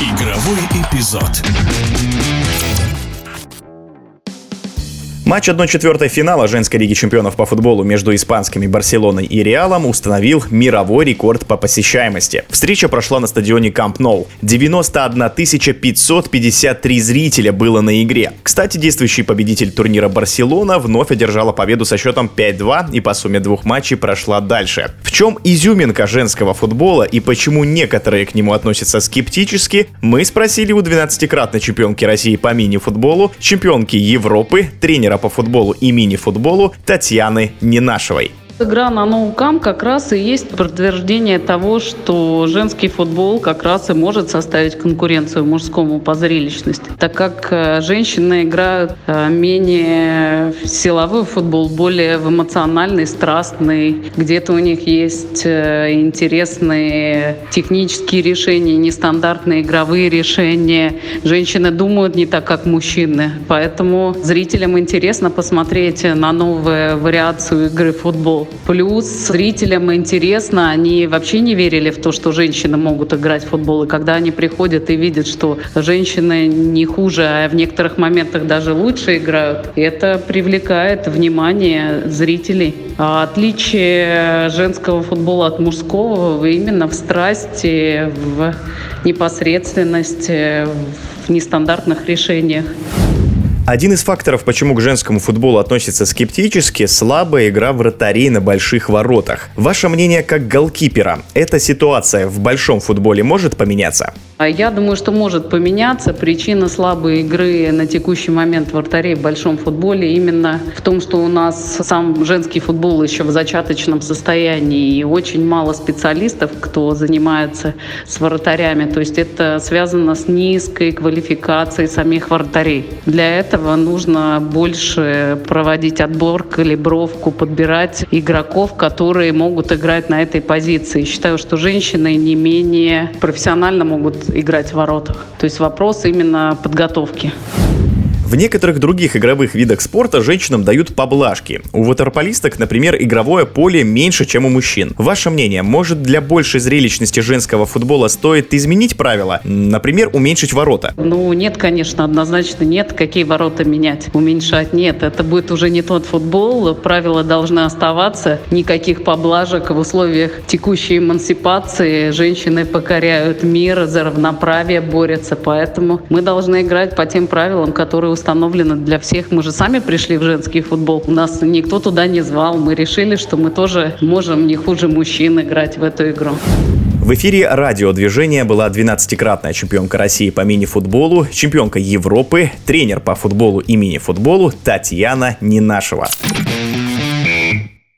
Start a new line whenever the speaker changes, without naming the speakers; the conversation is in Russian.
Игровой эпизод.
Матч 1-4 финала женской лиги чемпионов по футболу между испанскими Барселоной и Реалом установил мировой рекорд по посещаемости. Встреча прошла на стадионе Камп Ноу. 91 553 зрителя было на игре. Кстати, действующий победитель турнира Барселона вновь одержала победу со счетом 5-2 и по сумме двух матчей прошла дальше. В чем изюминка женского футбола и почему некоторые к нему относятся скептически, мы спросили у 12-кратной чемпионки России по мини-футболу, чемпионки Европы, тренера по футболу и мини-футболу Татьяны Ненашевой.
Игра на ноукам как раз и есть подтверждение того, что женский футбол как раз и может составить конкуренцию мужскому по зрелищности, так как э, женщины играют э, менее в силовой футбол, более в эмоциональный, страстный, где-то у них есть э, интересные технические решения, нестандартные игровые решения. Женщины думают не так, как мужчины, поэтому зрителям интересно посмотреть на новую вариацию игры футбол. Плюс зрителям интересно, они вообще не верили в то, что женщины могут играть в футбол. И когда они приходят и видят, что женщины не хуже, а в некоторых моментах даже лучше играют, это привлекает внимание зрителей. А отличие женского футбола от мужского именно в страсти, в непосредственности, в нестандартных решениях.
Один из факторов, почему к женскому футболу относятся скептически, слабая игра вратарей на больших воротах. Ваше мнение как голкипера, эта ситуация в большом футболе может поменяться?
А я думаю, что может поменяться. Причина слабой игры на текущий момент вратарей в большом футболе именно в том, что у нас сам женский футбол еще в зачаточном состоянии и очень мало специалистов, кто занимается с вратарями. То есть это связано с низкой квалификацией самих вратарей. Для этого этого нужно больше проводить отбор, калибровку, подбирать игроков, которые могут играть на этой позиции. Считаю, что женщины не менее профессионально могут играть в воротах. То есть вопрос именно подготовки.
В некоторых других игровых видах спорта женщинам дают поблажки. У ватерполисток, например, игровое поле меньше, чем у мужчин. Ваше мнение, может для большей зрелищности женского футбола стоит изменить правила? Например, уменьшить ворота?
Ну, нет, конечно, однозначно нет. Какие ворота менять? Уменьшать? Нет, это будет уже не тот футбол. Правила должны оставаться. Никаких поблажек в условиях текущей эмансипации. Женщины покоряют мир, за равноправие борются. Поэтому мы должны играть по тем правилам, которые установлено для всех. Мы же сами пришли в женский футбол. Нас никто туда не звал. Мы решили, что мы тоже можем не хуже мужчин играть в эту игру.
В эфире радиодвижения была 12-кратная чемпионка России по мини-футболу, чемпионка Европы, тренер по футболу и мини-футболу Татьяна Нинашева.